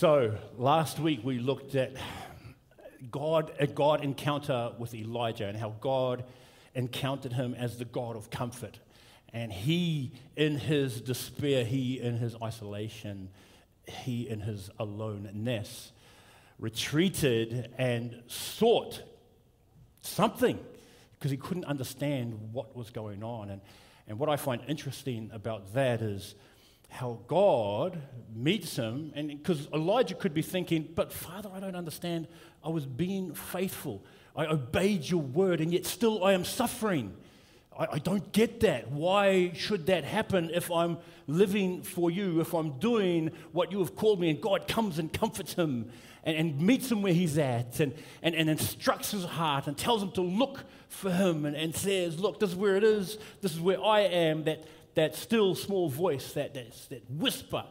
So, last week we looked at God, a God encounter with Elijah and how God encountered him as the God of comfort. And he, in his despair, he, in his isolation, he, in his aloneness, retreated and sought something because he couldn't understand what was going on. And, and what I find interesting about that is how God meets him, and because Elijah could be thinking, But Father, I don't understand. I was being faithful, I obeyed your word, and yet still I am suffering. I, I don't get that. Why should that happen if I'm living for you, if I'm doing what you have called me? And God comes and comforts him and, and meets him where he's at and, and, and instructs his heart and tells him to look for him and, and says, Look, this is where it is, this is where I am, that, that still small voice, that, that, that whisper.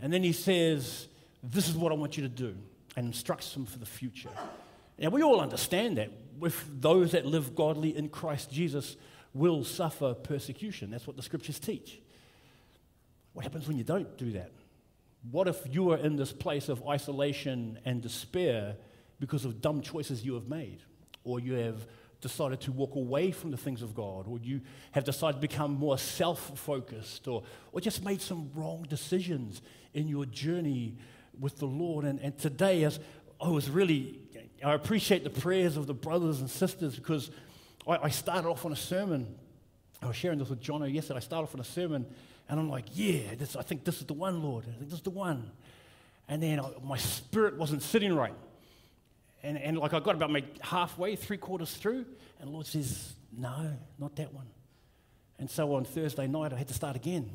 And then he says, This is what I want you to do, and instructs them for the future. Now, we all understand that with those that live godly in Christ Jesus will suffer persecution. That's what the scriptures teach. What happens when you don't do that? What if you are in this place of isolation and despair because of dumb choices you have made? Or you have decided to walk away from the things of God, or you have decided to become more self focused, or, or just made some wrong decisions in your journey with the Lord. And, and today, as I was really, I appreciate the prayers of the brothers and sisters because I, I started off on a sermon. I was sharing this with Jono yesterday. I started off on a sermon and I'm like, yeah, this, I think this is the one, Lord. I think this is the one. And then I, my spirit wasn't sitting right. And, and like I got about maybe halfway, three quarters through, and Lord says, no, not that one. And so on Thursday night, I had to start again.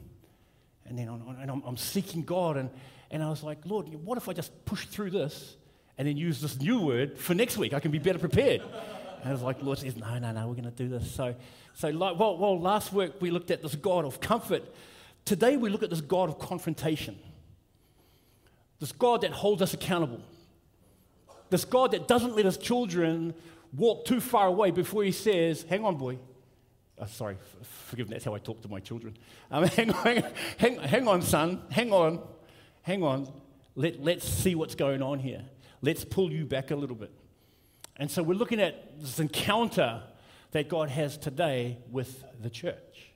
And then on, and I'm, I'm seeking God, and, and I was like, Lord, what if I just push through this and then use this new word for next week? I can be better prepared. And I was like, Lord says, no, no, no, we're going to do this. So, so like, well, well, last week we looked at this God of comfort Today we look at this God of confrontation, this God that holds us accountable, this God that doesn't let his children walk too far away before he says, Hang on, boy. Oh, sorry, forgive me, that's how I talk to my children. Um, hang, on, hang, hang on, son, hang on, hang on. Let, let's see what's going on here. Let's pull you back a little bit. And so we're looking at this encounter that God has today with the church.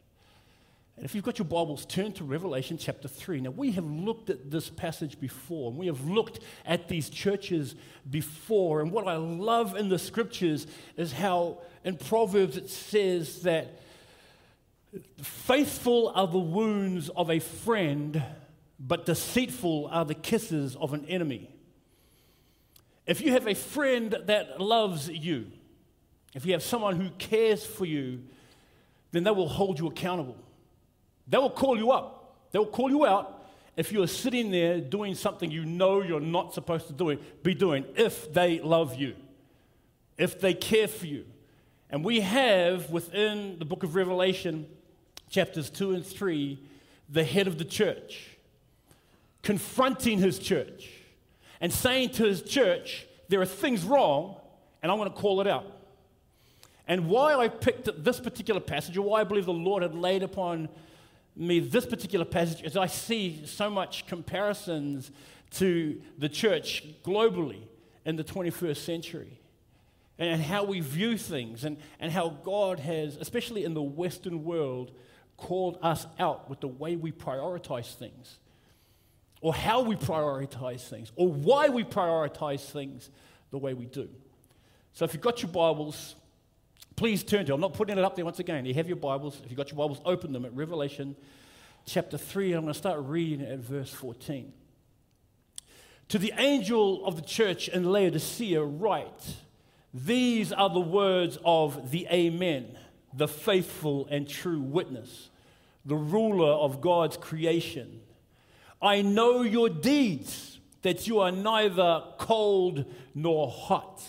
And if you've got your Bibles, turn to Revelation chapter 3. Now, we have looked at this passage before, and we have looked at these churches before. And what I love in the scriptures is how in Proverbs it says that faithful are the wounds of a friend, but deceitful are the kisses of an enemy. If you have a friend that loves you, if you have someone who cares for you, then they will hold you accountable. They will call you up. They will call you out if you are sitting there doing something you know you're not supposed to do, be doing if they love you, if they care for you. And we have within the book of Revelation, chapters 2 and 3, the head of the church confronting his church and saying to his church, There are things wrong, and I'm going to call it out. And why I picked this particular passage, or why I believe the Lord had laid upon me this particular passage is I see so much comparisons to the church globally in the 21st century and how we view things and, and how God has, especially in the Western world, called us out with the way we prioritize things or how we prioritize things or why we prioritize things the way we do. So if you've got your Bibles, Please turn to, I'm not putting it up there once again. You have your Bibles. If you've got your Bibles, open them at Revelation chapter 3. I'm going to start reading at verse 14. To the angel of the church in Laodicea, write These are the words of the Amen, the faithful and true witness, the ruler of God's creation. I know your deeds, that you are neither cold nor hot.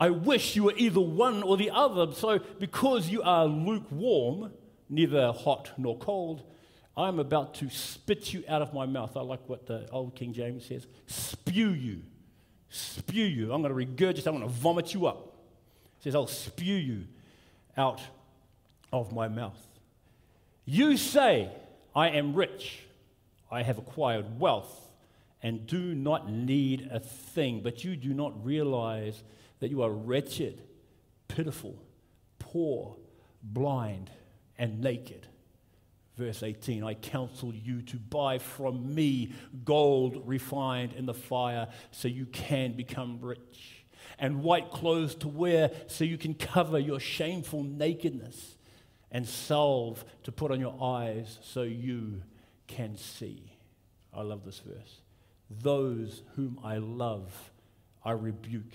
I wish you were either one or the other. So, because you are lukewarm, neither hot nor cold, I'm about to spit you out of my mouth. I like what the old King James says spew you. Spew you. I'm going to regurgitate, I'm going to vomit you up. Says, I'll spew you out of my mouth. You say, I am rich, I have acquired wealth and do not need a thing, but you do not realize that you are wretched, pitiful, poor, blind, and naked. Verse 18 I counsel you to buy from me gold refined in the fire so you can become rich, and white clothes to wear so you can cover your shameful nakedness, and salve to put on your eyes so you can see. I love this verse. Those whom I love, I rebuke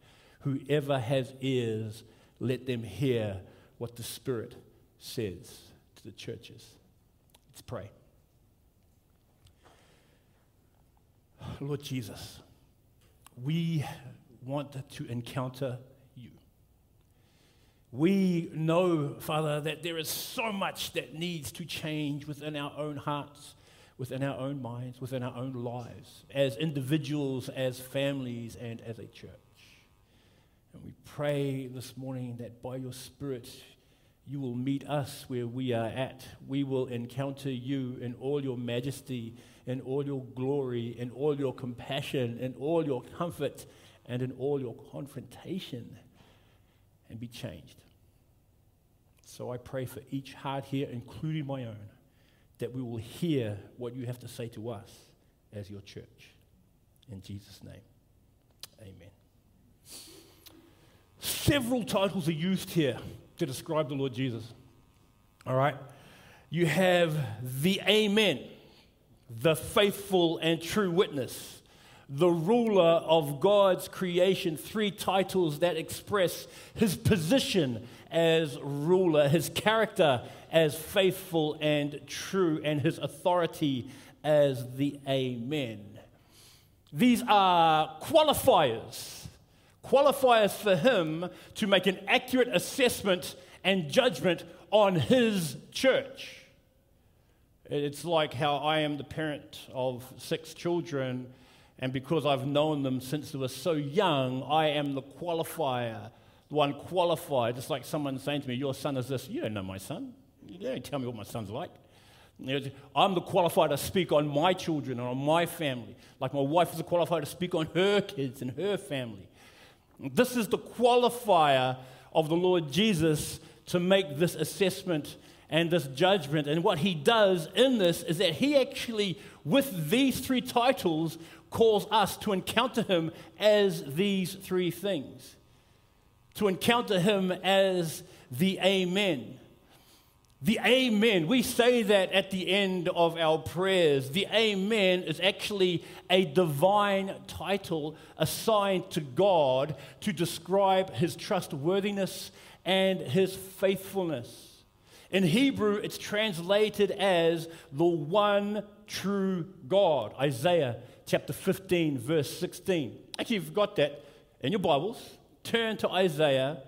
Whoever has ears, let them hear what the Spirit says to the churches. Let's pray. Lord Jesus, we want to encounter you. We know, Father, that there is so much that needs to change within our own hearts, within our own minds, within our own lives, as individuals, as families, and as a church. Pray this morning that by your Spirit, you will meet us where we are at. We will encounter you in all your majesty, in all your glory, in all your compassion, in all your comfort, and in all your confrontation, and be changed. So I pray for each heart here, including my own, that we will hear what you have to say to us as your church. In Jesus' name, amen. Several titles are used here to describe the Lord Jesus. All right? You have the Amen, the faithful and true witness, the ruler of God's creation, three titles that express his position as ruler, his character as faithful and true, and his authority as the Amen. These are qualifiers qualifiers for him to make an accurate assessment and judgment on his church. It's like how I am the parent of six children, and because I've known them since they were so young, I am the qualifier, the one qualified. Just like someone saying to me, Your son is this. You don't know my son. You don't tell me what my son's like. I'm the qualified to speak on my children and on my family. Like my wife is qualified to speak on her kids and her family. This is the qualifier of the Lord Jesus to make this assessment and this judgment. And what he does in this is that he actually, with these three titles, calls us to encounter him as these three things. To encounter him as the Amen. The Amen, we say that at the end of our prayers. The Amen is actually a divine title assigned to God to describe his trustworthiness and his faithfulness. In Hebrew, it's translated as the one true God. Isaiah chapter 15, verse 16. Actually, you've got that in your Bibles. Turn to Isaiah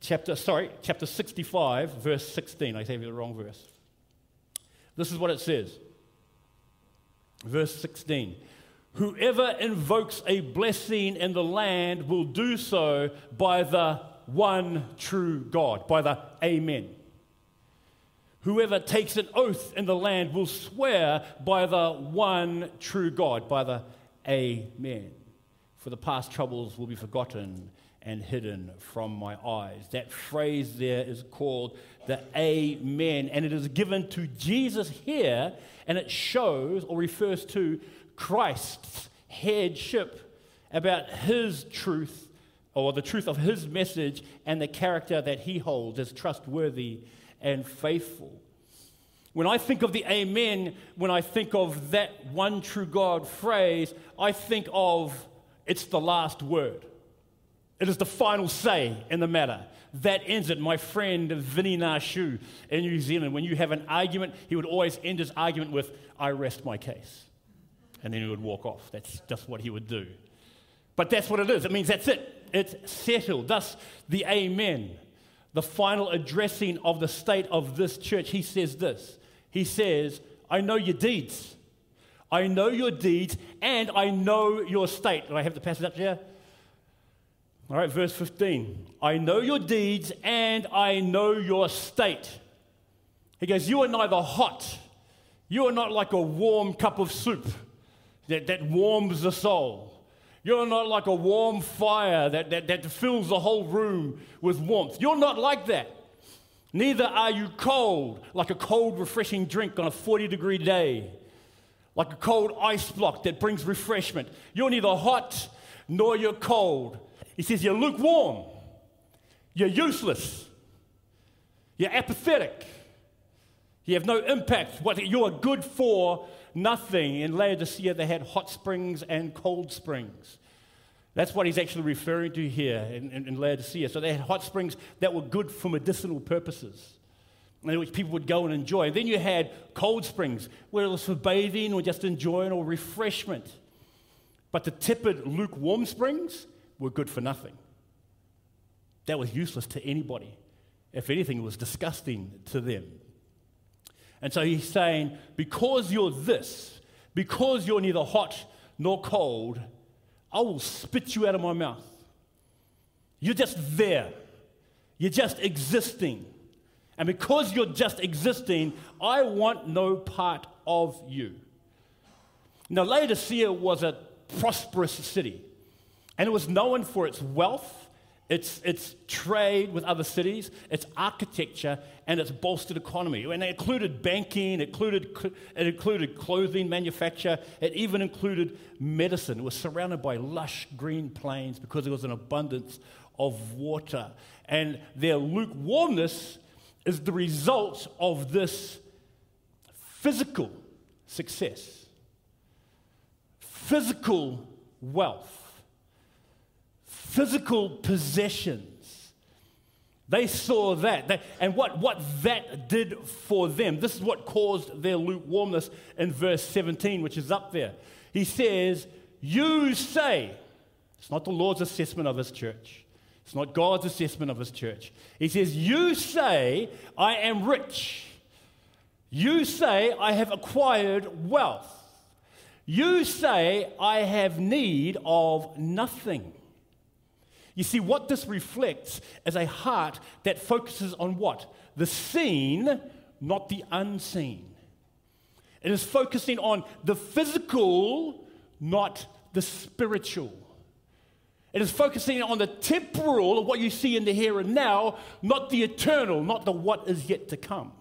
chapter, sorry, chapter 65, verse 16. I gave you the wrong verse. This is what it says. Verse 16. Whoever invokes a blessing in the land will do so by the one true God, by the Amen. Whoever takes an oath in the land will swear by the one true God, by the Amen. For the past troubles will be forgotten and hidden from my eyes. That phrase there is called the Amen, and it is given to Jesus here, and it shows or refers to Christ's headship about his truth or the truth of his message and the character that he holds as trustworthy and faithful. When I think of the Amen, when I think of that one true God phrase, I think of it's the last word. It is the final say in the matter. That ends it. My friend Vinny Nashu in New Zealand, when you have an argument, he would always end his argument with, I rest my case. And then he would walk off. That's just what he would do. But that's what it is. It means that's it. It's settled. Thus, the Amen, the final addressing of the state of this church, he says this. He says, I know your deeds. I know your deeds and I know your state. Do I have the passage up here? All right, verse 15. I know your deeds and I know your state. He goes, You are neither hot, you are not like a warm cup of soup that, that warms the soul. You're not like a warm fire that, that, that fills the whole room with warmth. You're not like that. Neither are you cold, like a cold, refreshing drink on a 40 degree day, like a cold ice block that brings refreshment. You're neither hot nor you're cold. He says, You're lukewarm, you're useless, you're apathetic, you have no impact. What, you are good for nothing. In Laodicea, they had hot springs and cold springs. That's what he's actually referring to here in, in, in, Laodicea. So they had hot springs that were good for medicinal purposes, which people would go and enjoy. And then you had cold springs, where it was for bathing or just enjoying or refreshment. But the tepid, lukewarm springs were good for nothing. That was useless to anybody. If anything, it was disgusting to them. And so he's saying, because you're this, because you're neither hot nor cold, I will spit you out of my mouth. You're just there. You're just existing. And because you're just existing, I want no part of you. Now, Laodicea was a prosperous city, and it was known for its wealth it's, it's trade with other cities, it's architecture, and it's bolstered economy. And it included banking, it included, it included clothing manufacture, it even included medicine. It was surrounded by lush green plains because there was an abundance of water. And their lukewarmness is the result of this physical success, physical wealth physical possessions. They saw that. and what, what that did for them, this is what caused their lukewarmness in verse 17, which is up there. He says, You say, it's not the Lord's assessment of his church. It's not God's assessment of his church. He says, You say, I am rich. You say, I have acquired wealth. You say, I have need of nothing. You see, what this reflects is a heart that focuses on what? The seen, not the unseen. It is focusing on the physical, not the spiritual. It is focusing on the temporal of what you see in the here and now, not the eternal, not the what is yet to come.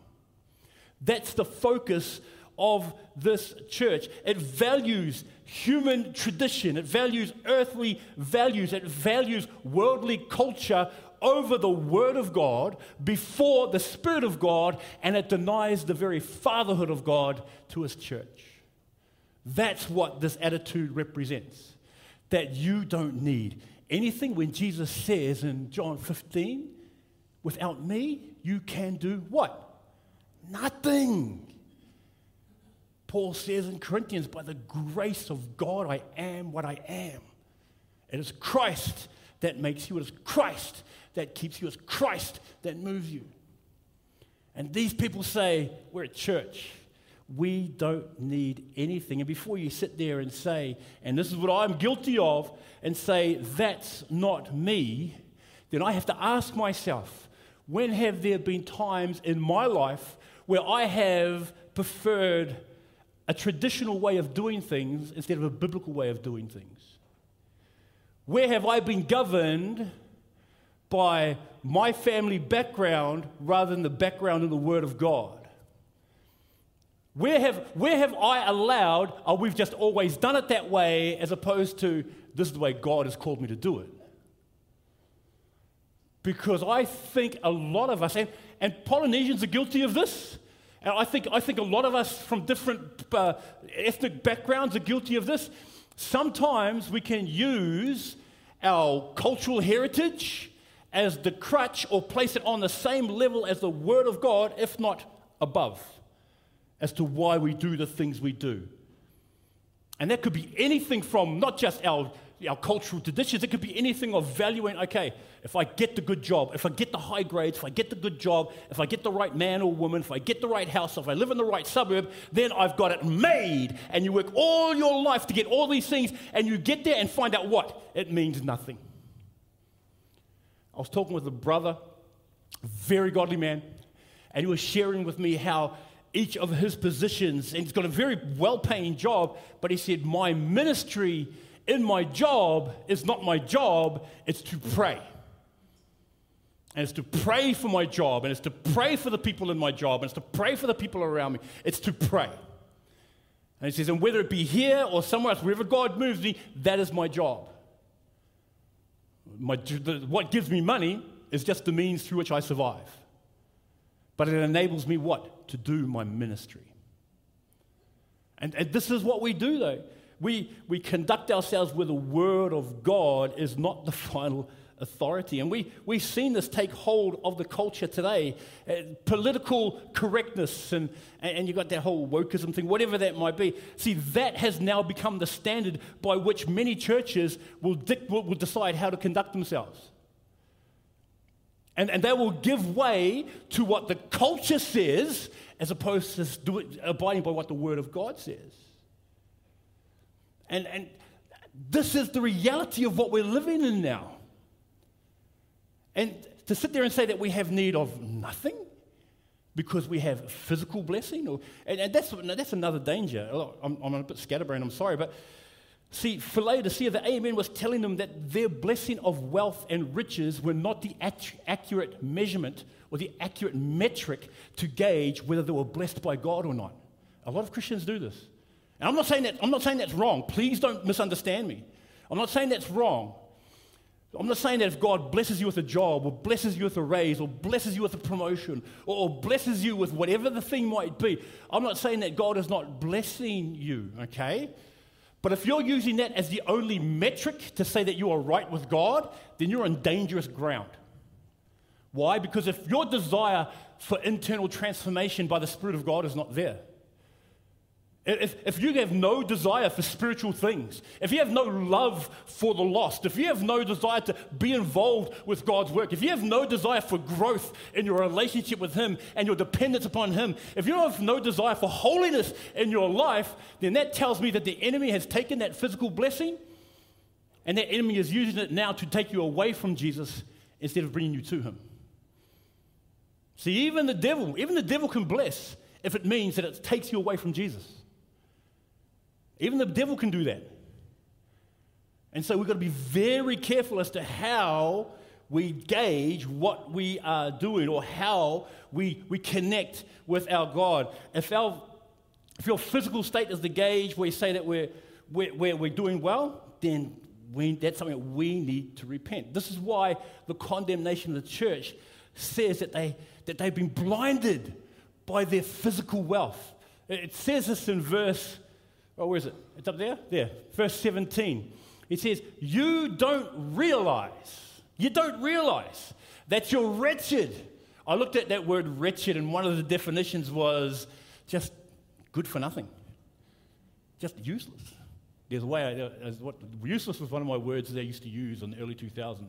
That's the focus of this church. It values human tradition, it values earthly values, it values worldly culture over the Word of God before the Spirit of God, and it denies the very fatherhood of God to His church. That's what this attitude represents. That you don't need anything when Jesus says in John 15, without me, you can do what? Nothing. Paul says in Corinthians, by the grace of God, I am what I am. It is Christ that makes you, it is Christ that keeps you, it's Christ that moves you. And these people say, We're a church. We don't need anything. And before you sit there and say, and this is what I'm guilty of, and say, That's not me, then I have to ask myself, when have there been times in my life where I have preferred a traditional way of doing things instead of a biblical way of doing things? Where have I been governed by my family background rather than the background in the Word of God? Where have, where have I allowed, oh, we've just always done it that way, as opposed to this is the way God has called me to do it? Because I think a lot of us, and, and Polynesians are guilty of this, and I think, I think a lot of us from different uh, ethnic backgrounds are guilty of this. Sometimes we can use our cultural heritage as the crutch or place it on the same level as the Word of God, if not above, as to why we do the things we do. And that could be anything from not just our, our cultural traditions, it could be anything of valuing, okay, if I get the good job, if I get the high grades, if I get the good job, if I get the right man or woman, if I get the right house, if I live in the right suburb, then I've got it made. And you work all your life to get all these things, and you get there and find out what? It means nothing. I was talking with a brother, very godly man, and he was sharing with me how each of his positions, and he's got a very well paying job, but he said, My ministry in my job is not my job, it's to pray. And it's to pray for my job, and it's to pray for the people in my job, and it's to pray for the people around me. It's to pray. And he says, and whether it be here or somewhere else, wherever God moves me, that is my job. My, the, what gives me money is just the means through which I survive. But it enables me what? To do my ministry. And, and this is what we do, though. We, we conduct ourselves where the Word of God is not the final authority. And we, we've seen this take hold of the culture today. Uh, political correctness, and, and you've got that whole wokeism thing, whatever that might be. See, that has now become the standard by which many churches will, dic- will, will decide how to conduct themselves. And, and they will give way to what the culture says as opposed to abiding by what the Word of God says. And, and this is the reality of what we're living in now. And to sit there and say that we have need of nothing because we have physical blessing, or, and, and that's, that's another danger. I'm, I'm a bit scatterbrained, I'm sorry, but See, Laodicea, the Amen was telling them that their blessing of wealth and riches were not the accurate measurement or the accurate metric to gauge whether they were blessed by God or not. A lot of Christians do this. And I'm not saying, that, I'm not saying that's wrong. Please don't misunderstand me. I'm not saying that's wrong. I'm not saying that if God blesses you with a job or blesses you with a raise or blesses you with a promotion or, or blesses you with whatever the thing might be, I'm not saying that God is not blessing you, okay? But if you're using that as the only metric to say that you are right with God, then you're on dangerous ground. Why? Because if your desire for internal transformation by the Spirit of God is not there, if, if you have no desire for spiritual things, if you have no love for the lost, if you have no desire to be involved with God's work, if you have no desire for growth in your relationship with Him and your dependence upon Him, if you have no desire for holiness in your life, then that tells me that the enemy has taken that physical blessing and that enemy is using it now to take you away from Jesus instead of bringing you to Him. See, even the devil, even the devil can bless if it means that it takes you away from Jesus. Even the devil can do that. And so we've got to be very careful as to how we gauge what we are doing or how we, we connect with our God. If, our, if your physical state is the gauge where you say that we're, we're, we're, we're doing well, then we, that's something that we need to repent. This is why the condemnation of the church says that, they, that they've been blinded by their physical wealth. It says this in verse Oh, where is it? It's up there? There. Verse 17. It says, You don't realize, you don't realize that you're wretched. I looked at that word wretched, and one of the definitions was just good for nothing, just useless. There's a way, I, what, useless was one of my words that I used to use in the early 2000s.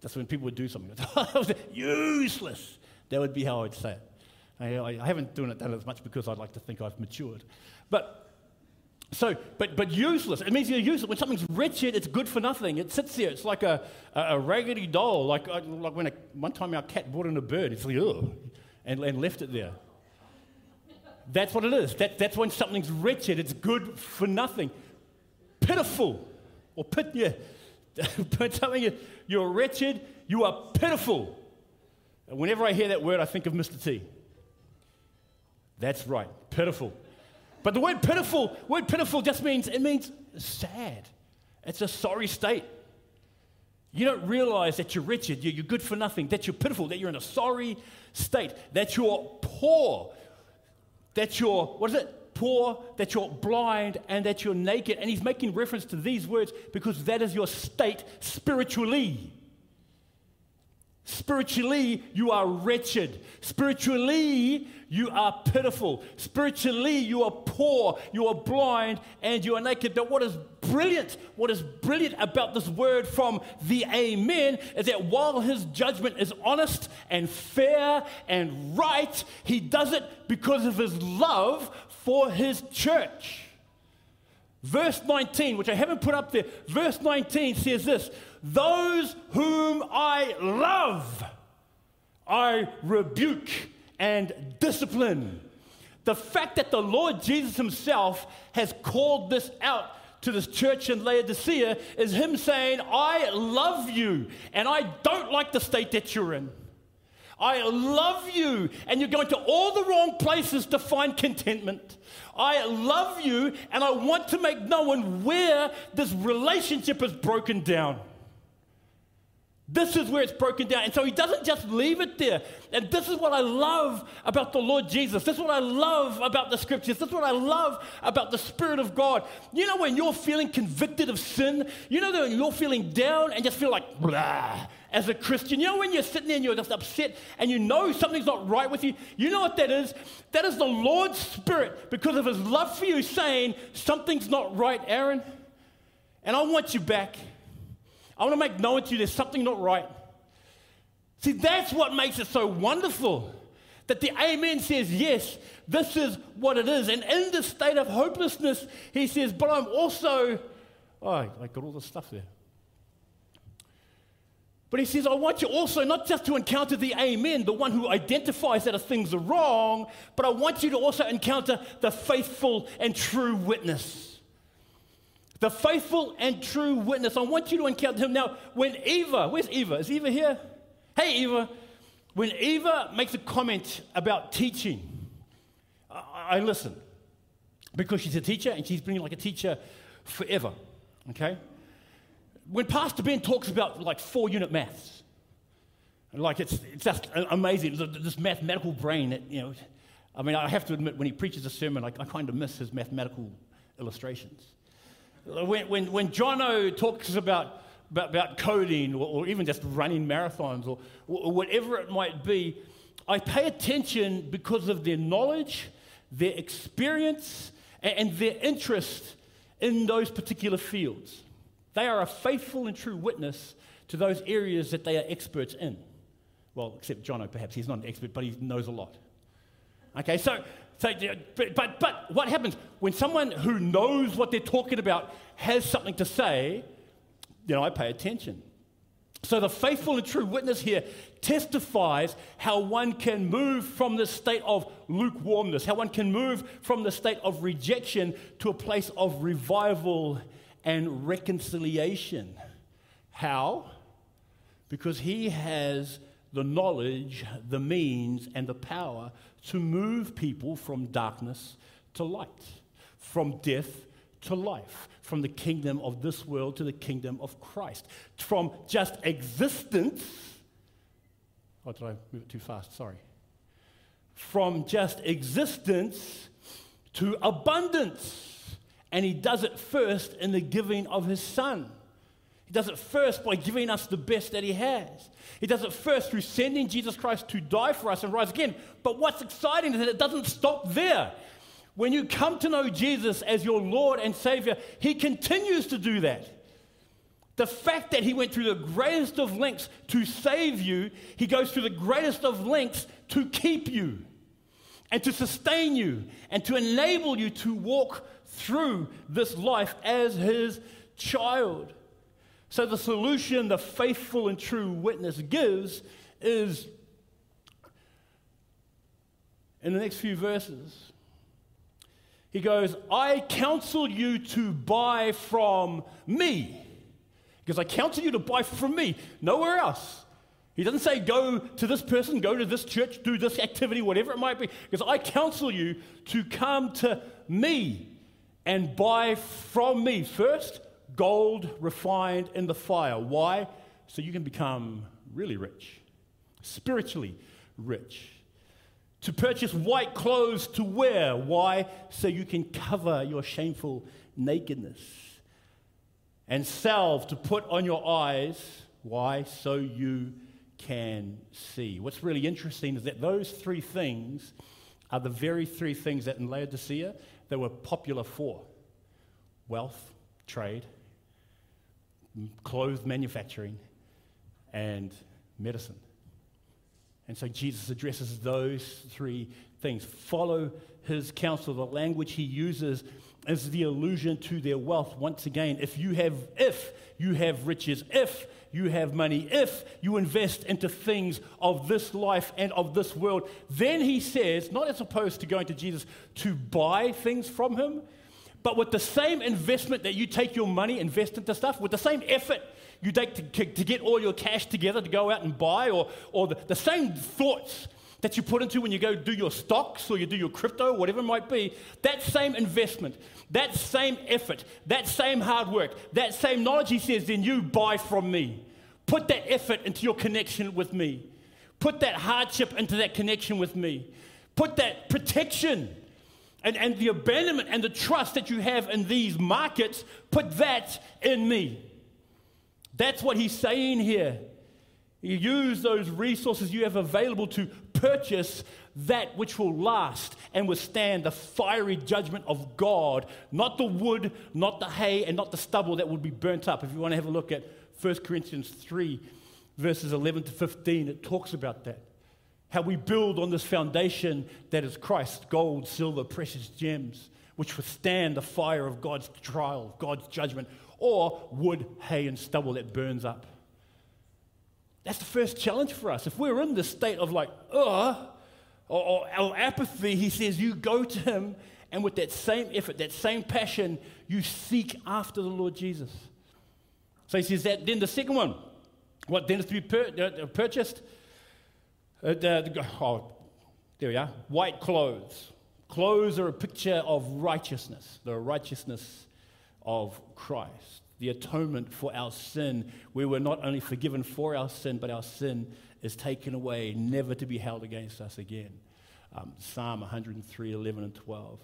That's when people would do something. Useless. That would be how I'd say it. I, I haven't done it, done it as much because I'd like to think I've matured. But so, but, but useless. It means you're useless. When something's wretched, it's good for nothing. It sits there. It's like a, a, a raggedy doll. Like, uh, like when a, one time our cat brought in a bird, it's like, ugh, and, and left it there. That's what it is. That, that's when something's wretched. It's good for nothing. Pitiful. Or pit, yeah. but something, you're wretched, you are pitiful. And whenever I hear that word, I think of Mr. T. That's right, pitiful. But the word pitiful, word pitiful just means it means sad. It's a sorry state. You don't realize that you're wretched, you're good for nothing, that you're pitiful, that you're in a sorry state, that you're poor, that you're, what is it? Poor, that you're blind, and that you're naked. And he's making reference to these words because that is your state spiritually. Spiritually, you are wretched. Spiritually, you are pitiful. Spiritually, you are poor, you are blind, and you are naked. But what is brilliant, what is brilliant about this word from the Amen is that while his judgment is honest and fair and right, he does it because of his love for his church. Verse 19, which I haven't put up there, verse 19 says this Those whom I love, I rebuke and discipline. The fact that the Lord Jesus Himself has called this out to this church in Laodicea is Him saying, I love you and I don't like the state that you're in. I love you, and you're going to all the wrong places to find contentment. I love you, and I want to make known where this relationship is broken down. This is where it's broken down. And so he doesn't just leave it there. And this is what I love about the Lord Jesus. This is what I love about the scriptures. This is what I love about the Spirit of God. You know, when you're feeling convicted of sin, you know, when you're feeling down and just feel like, blah, as a Christian. You know, when you're sitting there and you're just upset and you know something's not right with you, you know what that is? That is the Lord's Spirit because of his love for you saying, something's not right, Aaron. And I want you back. I want to make known to you there's something not right. See, that's what makes it so wonderful. That the Amen says, yes, this is what it is. And in this state of hopelessness, he says, but I'm also, oh, I got all this stuff there. But he says, I want you also not just to encounter the Amen, the one who identifies that things are wrong, but I want you to also encounter the faithful and true witness. The faithful and true witness. I want you to encounter him. Now, when Eva, where's Eva? Is Eva here? Hey, Eva. When Eva makes a comment about teaching, I, I listen because she's a teacher and she's been like a teacher forever. Okay? When Pastor Ben talks about like four unit maths, like it's, it's just amazing, this mathematical brain that, you know, I mean, I have to admit, when he preaches a sermon, I, I kind of miss his mathematical illustrations. When, when, when Jono talks about, about, about coding or, or, even just running marathons or, or whatever it might be, I pay attention because of their knowledge, their experience, and, and their interest in those particular fields. They are a faithful and true witness to those areas that they are experts in. Well, except Jono, perhaps. He's not an expert, but he knows a lot. Okay, so so, but, but, what happens when someone who knows what they're talking about has something to say? You know, I pay attention. So the faithful and true witness here testifies how one can move from the state of lukewarmness, how one can move from the state of rejection to a place of revival and reconciliation. How? Because he has the knowledge, the means, and the power to move people from darkness to light, from death to life, from the kingdom of this world to the kingdom of Christ, from just existence. Oh, did I move it too fast? Sorry. From just existence to abundance. And he does it first in the giving of his son. He does it first by giving us the best that he has. He does it first through sending Jesus Christ to die for us and rise again. But what's exciting is that it doesn't stop there. When you come to know Jesus as your Lord and Savior, He continues to do that. The fact that He went through the greatest of lengths to save you, He goes through the greatest of lengths to keep you and to sustain you and to enable you to walk through this life as His child. So, the solution the faithful and true witness gives is in the next few verses. He goes, I counsel you to buy from me. Because I counsel you to buy from me, nowhere else. He doesn't say, go to this person, go to this church, do this activity, whatever it might be. Because I counsel you to come to me and buy from me first gold refined in the fire. Why? So you can become really rich, spiritually rich. To purchase white clothes to wear. Why? So you can cover your shameful nakedness. And salve to put on your eyes. Why? So you can see. What's really interesting is that those three things are the very three things that in Laodicea they were popular for wealth, trade, clothes manufacturing, and medicine. And so Jesus addresses those three things. Follow his counsel. The language he uses is the allusion to their wealth. Once again, if you have, if you have riches, if you have money, if you invest into things of this life and of this world, then he says, not as opposed to going to Jesus to buy things from him, but with the same investment that you take your money, invest into stuff, with the same effort you take to, to get all your cash together to go out and buy, or, or the, the same thoughts that you put into when you go do your stocks or you do your crypto, whatever it might be, that same investment, that same effort, that same hard work, that same knowledge, he says, then you buy from me. Put that effort into your connection with me. Put that hardship into that connection with me. Put that protection and, and the abandonment and the trust that you have in these markets, put that in me. That's what he's saying here. You use those resources you have available to purchase that which will last and withstand the fiery judgment of God, not the wood, not the hay, and not the stubble that would be burnt up. If you want to have a look at 1 Corinthians 3, verses 11 to 15, it talks about that how we build on this foundation that is Christ gold, silver, precious gems, which withstand the fire of God's trial, God's judgment, or wood, hay, and stubble that burns up. That's the first challenge for us. If we're in this state of like, ugh, or, or, apathy, he says, you go to him, and with that same effort, that same passion, you seek after the Lord Jesus. So he says that. Then the second one, what then is to be pur- uh, purchased? Uh, oh, there we are. White clothes. Clothes are a picture of righteousness, the righteousness of Christ, the atonement for our sin. We were not only forgiven for our sin, but our sin is taken away, never to be held against us again. Um, Psalm 103, 11 and 12.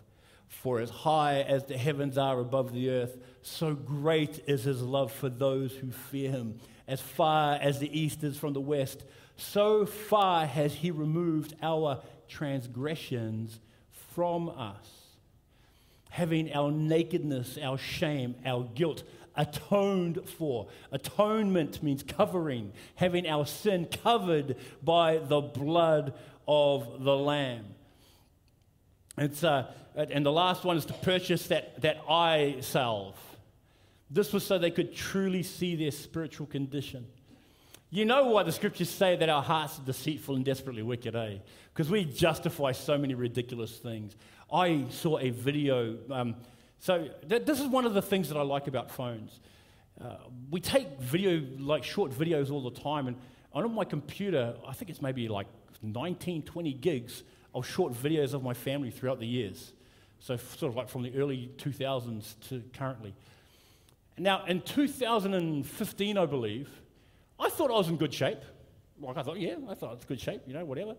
For as high as the heavens are above the earth, so great is his love for those who fear him. As far as the east is from the west, so far has he removed our transgressions from us, having our nakedness, our shame, our guilt atoned for. Atonement means covering, having our sin covered by the blood of the Lamb. It's, uh, and the last one is to purchase that, that eye salve. This was so they could truly see their spiritual condition. You know why the scriptures say that our hearts are deceitful and desperately wicked, eh? Because we justify so many ridiculous things. I saw a video. Um, so, th- this is one of the things that I like about phones. Uh, we take video, like short videos, all the time, and on my computer, I think it's maybe like 19, 20 gigs of short videos of my family throughout the years. So, sort of like from the early 2000s to currently. Now, in 2015, I believe, I thought I was in good shape. Like I thought, yeah, I thought it's good shape, you know, whatever.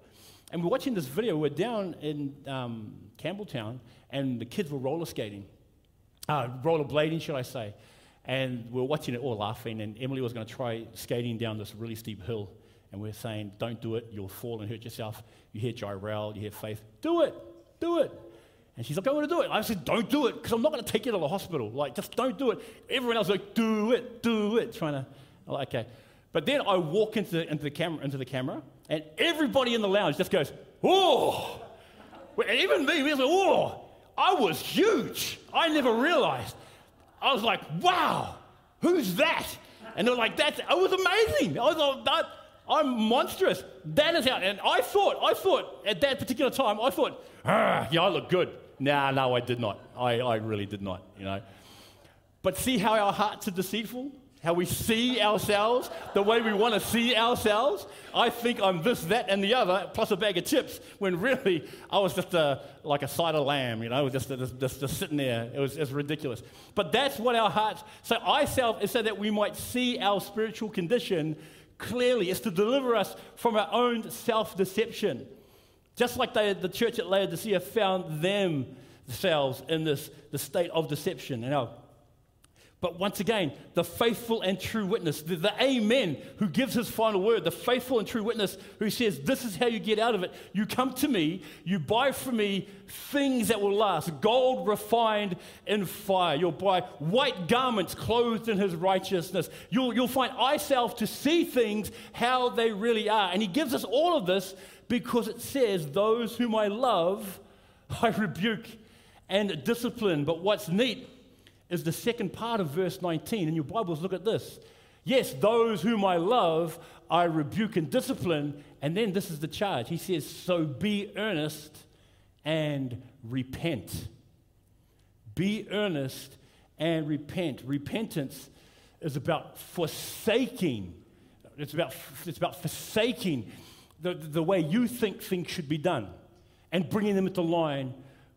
And we're watching this video. We're down in um, Campbelltown, and the kids were roller skating, uh, roller blading, should I say. And we are watching it all laughing. And Emily was going to try skating down this really steep hill. And we we're saying, don't do it. You'll fall and hurt yourself. You hear Gyrel, you hear Faith. Do it. Do it. And she's like, I want to do it. I said, don't do it because I'm not going to take you to the hospital. Like, just don't do it. Everyone else like, do it, do it. Trying to, like, okay. But then I walk into the, into the, camera, into the camera, and everybody in the lounge just goes, oh. Even me, we like, oh. I was huge. I never realized. I was like, wow, who's that? And they're like, that's, it was amazing. I was like, that, I'm monstrous. That is how, and I thought, I thought at that particular time, I thought, ah, yeah, I look good. Nah, no, I did not. I, I really did not, you know. But see how our hearts are deceitful? How we see ourselves, the way we want to see ourselves. I think I'm this, that, and the other, plus a bag of chips, when really I was just a, like a side of lamb, you know, just, just, just, just sitting there. It was, it was ridiculous. But that's what our hearts, so eye salve is so that we might see our spiritual condition clearly. It's to deliver us from our own self deception. Just like they, the church at Laodicea found themselves in this the state of deception. You know, But once again, the faithful and true witness, the, the, Amen who gives his final word, the faithful and true witness who says, This is how you get out of it. You come to me, you buy from me things that will last, gold refined in fire. You'll buy white garments clothed in his righteousness. You'll, you'll find eye salve to see things how they really are. And he gives us all of this because it says, Those whom I love, I rebuke and discipline. But what's neat is the second part of verse 19. In your Bibles, look at this. Yes, those whom I love, I rebuke and discipline. And then this is the charge. He says, So be earnest and repent. Be earnest and repent. Repentance is about forsaking. It's about, it's about forsaking the, the way you think things should be done and bringing them into line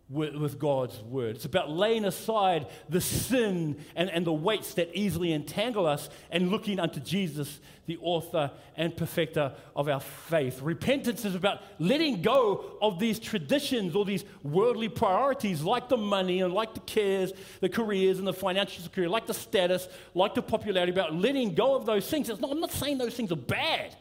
with, with, God's word. It's about laying aside the sin and, and the weights that easily entangle us and looking unto Jesus, the author and perfecter of our faith. Repentance is about letting go of these traditions or these worldly priorities like the money and like the cares, the careers and the financial security, like the status, like the popularity, about letting go of those things. Not, I'm not saying those things are bad.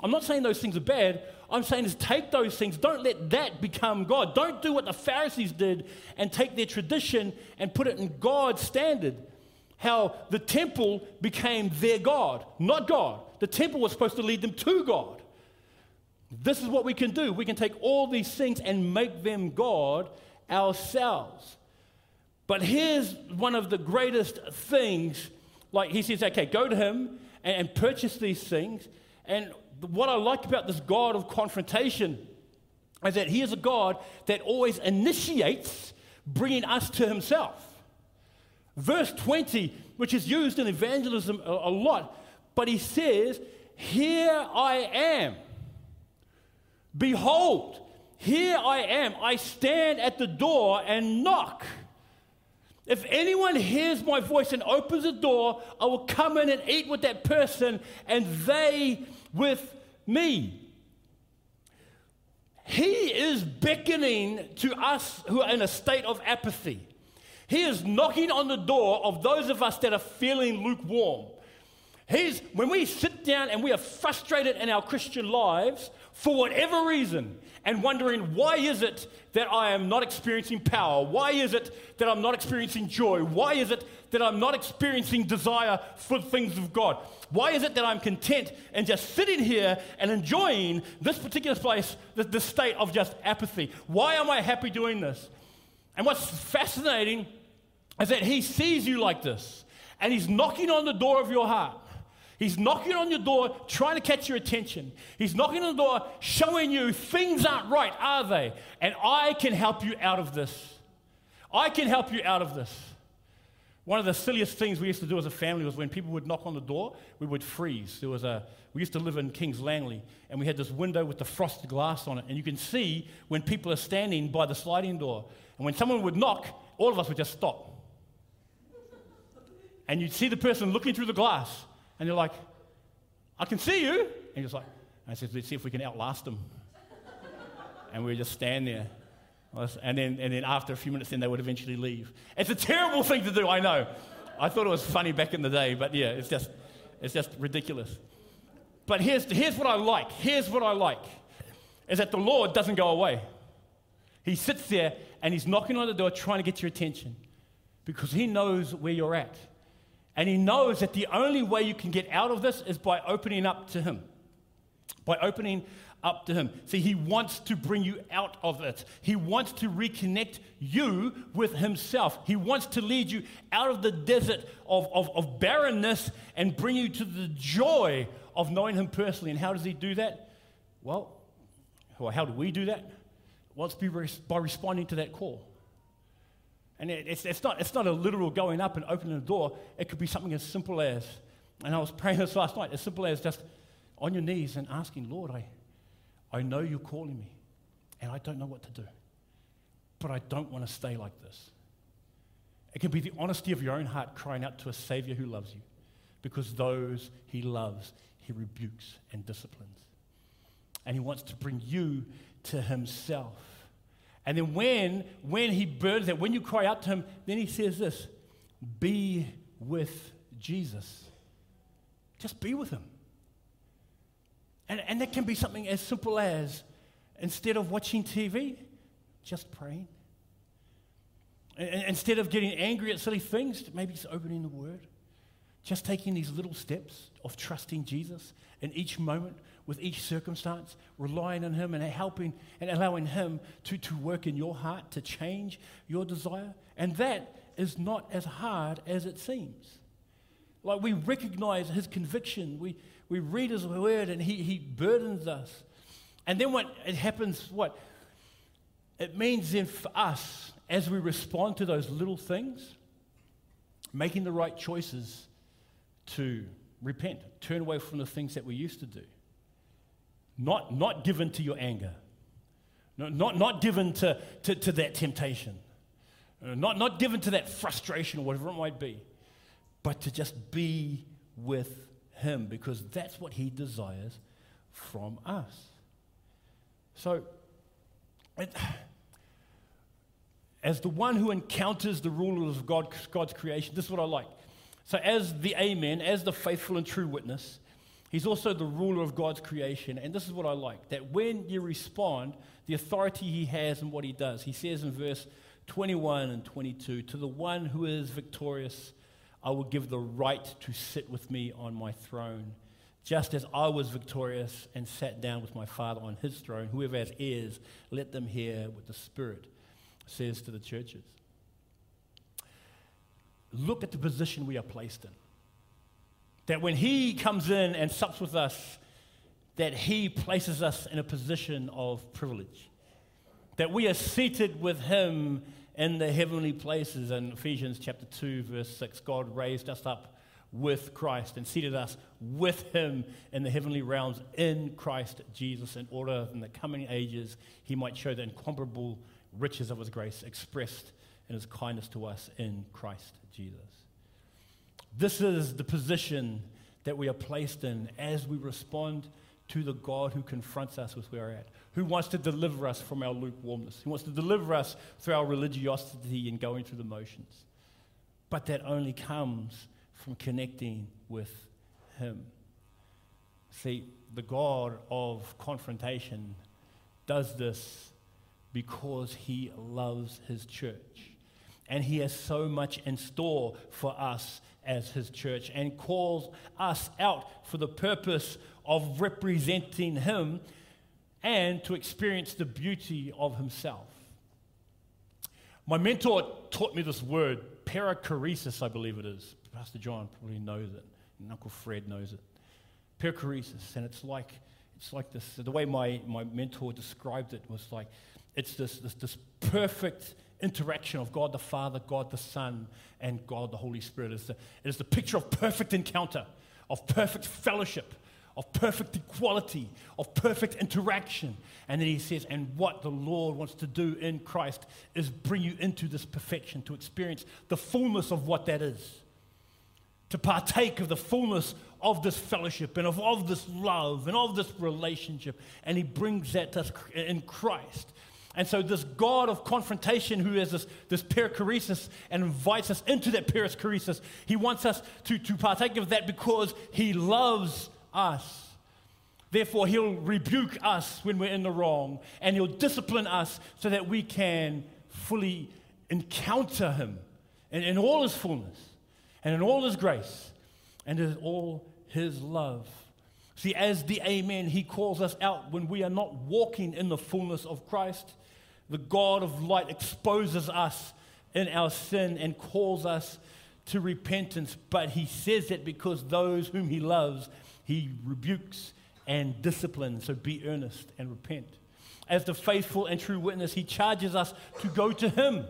I'm not saying those things are bad. I'm saying is take those things. Don't let that become God. Don't do what the Pharisees did and take their tradition and put it in God's standard. How the temple became their God, not God. The temple was supposed to lead them to God. This is what we can do. We can take all these things and make them God ourselves. But here's one of the greatest things. Like he says, okay, go to him and, purchase these things. And what I like about this God of confrontation is that he is a God that always initiates bringing us to himself. Verse 20, which is used in evangelism a, lot, but he says, Here I am. Behold, here I am. I stand at the door and knock. If anyone hears my voice and opens the door, I will come in and eat with that person, and they with me. He is beckoning to us who are in a state of apathy. He is knocking on the door of those of us that are feeling lukewarm. He's, when we sit down and we are frustrated in our Christian lives for whatever reason and wondering why is it that I am not experiencing power? Why is it that I'm not experiencing joy? Why is it that I'm not experiencing desire for things of God? Why is it that I'm content and just sitting here and enjoying this particular place, this, state of just apathy? Why am I happy doing this? And what's fascinating is that He sees you like this and He's knocking on the door of your heart. He's knocking on your door, trying to catch your attention. He's knocking on the door, showing you things aren't right, are they? And I can help you out of this. I can help you out of this. One of the silliest things we used to do as a family was when people would knock on the door, we would freeze. There was a, we used to live in Kings Langley, and we had this window with the frosted glass on it, and you can see when people are standing by the sliding door. And when someone would knock, all of us would just stop. And you'd see the person looking through the glass, and you're like, I can see you. And just like, I said, let's see if we can outlast them. and we just stand there. And then, and then after a few minutes, then they would eventually leave. It's a terrible thing to do, I know. I thought it was funny back in the day, but yeah, it's just, it's just ridiculous. But here's, here's what I like. Here's what I like is that the Lord doesn't go away. He sits there and he's knocking on the door trying to get your attention because he knows where you're at. And he knows that the only way you can get out of this is by opening up to him. By opening up to him. See, he wants to bring you out of it. He wants to reconnect you with himself. He wants to lead you out of the desert of, of, of barrenness and bring you to the joy of knowing him personally. And how does he do that? Well, how do we do that? Well, it's by responding to that call. And it's, it's, not, it's not a literal going up and opening the door. It could be something as simple as, and I was praying this last night, as simple as just on your knees and asking, Lord, I, I know you're calling me, and I don't know what to do, but I don't want to stay like this. It can be the honesty of your own heart crying out to a Savior who loves you, because those he loves, he rebukes and disciplines. And he wants to bring you to himself. And then when, when he burns that, when you cry out to him, then he says this be with Jesus. Just be with him. And, and that can be something as simple as instead of watching TV, just praying. And instead of getting angry at silly things, maybe just opening the Word. Just taking these little steps of trusting Jesus in each moment, with each circumstance, relying on Him and helping and allowing Him to, to work in your heart to change your desire. And that is not as hard as it seems. Like we recognize His conviction, we, we read His Word, and He, he burdens us. And then what it happens, what? It means then for us, as we respond to those little things, making the right choices to repent, turn away from the things that we used to do. Not, not given to your anger, no, not, not given to, to, to that temptation, not, not given to that frustration or whatever it might be, but to just be with Him because that's what He desires from us. So, it, as the one who encounters the rulers of God, God's creation, this is what I like. So, as the Amen, as the faithful and true witness, he's also the ruler of God's creation. And this is what I like that when you respond, the authority he has and what he does, he says in verse 21 and 22 To the one who is victorious, I will give the right to sit with me on my throne, just as I was victorious and sat down with my Father on his throne. Whoever has ears, let them hear what the Spirit says to the churches. Look at the position we are placed in. That when He comes in and sups with us, that He places us in a position of privilege. That we are seated with Him in the heavenly places. In Ephesians chapter 2, verse 6, God raised us up with Christ and seated us with him in the heavenly realms in Christ Jesus in order that in the coming ages he might show the incomparable riches of his grace expressed in his kindness to us in Christ Jesus. This is the position that we are placed in as we respond to the God who confronts us with where we're at, who wants to deliver us from our lukewarmness, who wants to deliver us through our religiosity and going through the motions. But that only comes from connecting with Him. See, the God of confrontation does this because he loves his church. And he has so much in store for us as his church and calls us out for the purpose of representing him and to experience the beauty of himself. My mentor taught me this word, perichoresis, I believe it is. Pastor John probably knows it, and Uncle Fred knows it. Perichoresis, and it's like it's like this. The way my, my mentor described it was like it's this, this, this perfect interaction of God the Father, God the Son, and God the Holy Spirit. It's the, it is the picture of perfect encounter, of perfect fellowship, of perfect equality, of perfect interaction. And then he says, and what the Lord wants to do in Christ is bring you into this perfection, to experience the fullness of what that is, to partake of the fullness of this fellowship and of, of this love and of this relationship. And he brings that to us in Christ. And so, this God of confrontation, who has this, this perichoresis and invites us into that perichoresis, he wants us to, to partake of that because he loves us. Therefore, he'll rebuke us when we're in the wrong, and he'll discipline us so that we can fully encounter him in, in all his fullness, and in all his grace, and in all his love. See, as the Amen, he calls us out when we are not walking in the fullness of Christ the God of light exposes us in our sin and calls us to repentance, but he says it because those whom he loves, he rebukes and disciplines. So be earnest and repent. As the faithful and true witness, he charges us to go to him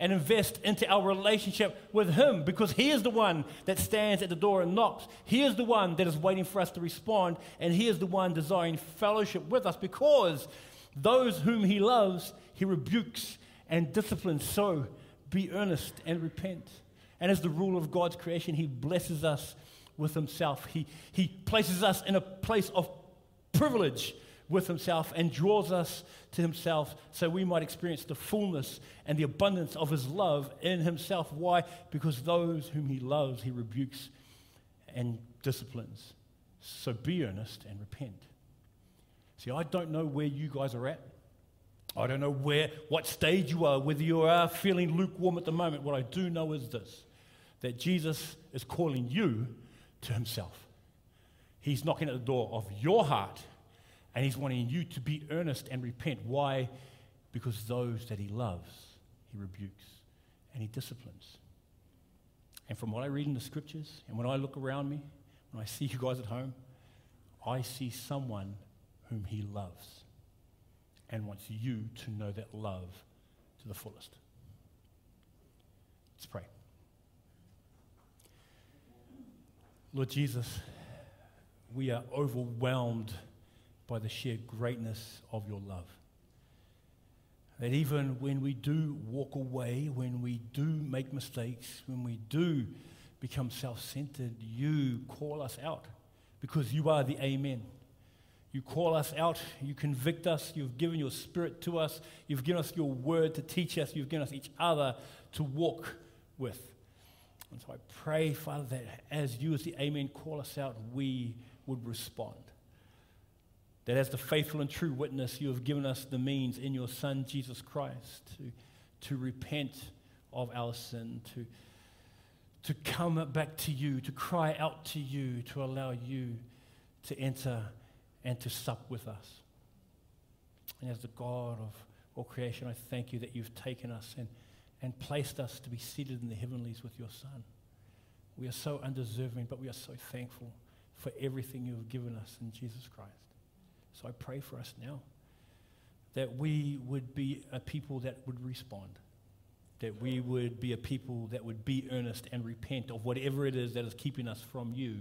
and invest into our relationship with him because he is the one that stands at the door and knocks. He is the one that is waiting for us to respond, and he is the one desiring fellowship with us because those whom he loves, he rebukes and disciplines. So be earnest and repent. And as the ruler of God's creation, he blesses us with himself. He, he places us in a place of privilege with himself and draws us to himself so we might experience the fullness and the abundance of his love in himself. Why? Because those whom he loves, he rebukes and disciplines. So be earnest and repent. See, I don't know where you guys are at. I don't know where, what stage you are, whether you are feeling lukewarm at the moment. What I do know is this that Jesus is calling you to himself. He's knocking at the door of your heart and he's wanting you to be earnest and repent. Why? Because those that he loves, he rebukes and he disciplines. And from what I read in the scriptures and when I look around me, when I see you guys at home, I see someone whom he loves and wants you to know that love to the fullest. Let's pray. Lord Jesus, we are overwhelmed by the sheer greatness of your love. That even when we do walk away, when we do make mistakes, when we do become self centered, you call us out because you are the Amen. You call us out, you convict us, you've given your spirit to us, you've given us your word to teach us, you've given us each other to walk with. And so I pray, Father, that as you, as the Amen, call us out, we would respond. That as the faithful and true witness, you have given us the means in your Son, Jesus Christ, to, to repent of our sin, to, to come back to you, to cry out to you, to allow you to enter and to sup with us. And as the God of all creation, I thank you that you've taken us and, and placed us to be seated in the heavenlies with your Son. We are so undeserving, but we are so thankful for everything you have given us in Jesus Christ. So I pray for us now that we would be a people that would respond, that we would be a people that would be earnest and repent of whatever it is that is keeping us from you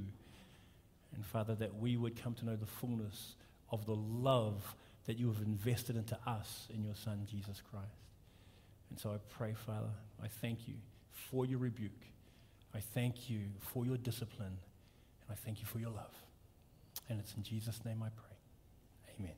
and Father, that we would come to know the fullness of the love that you have invested into us in your Son, Jesus Christ. And so I pray, Father, I thank you for your rebuke. I thank you for your discipline. And I thank you for your love. And it's in Jesus' name I pray. Amen.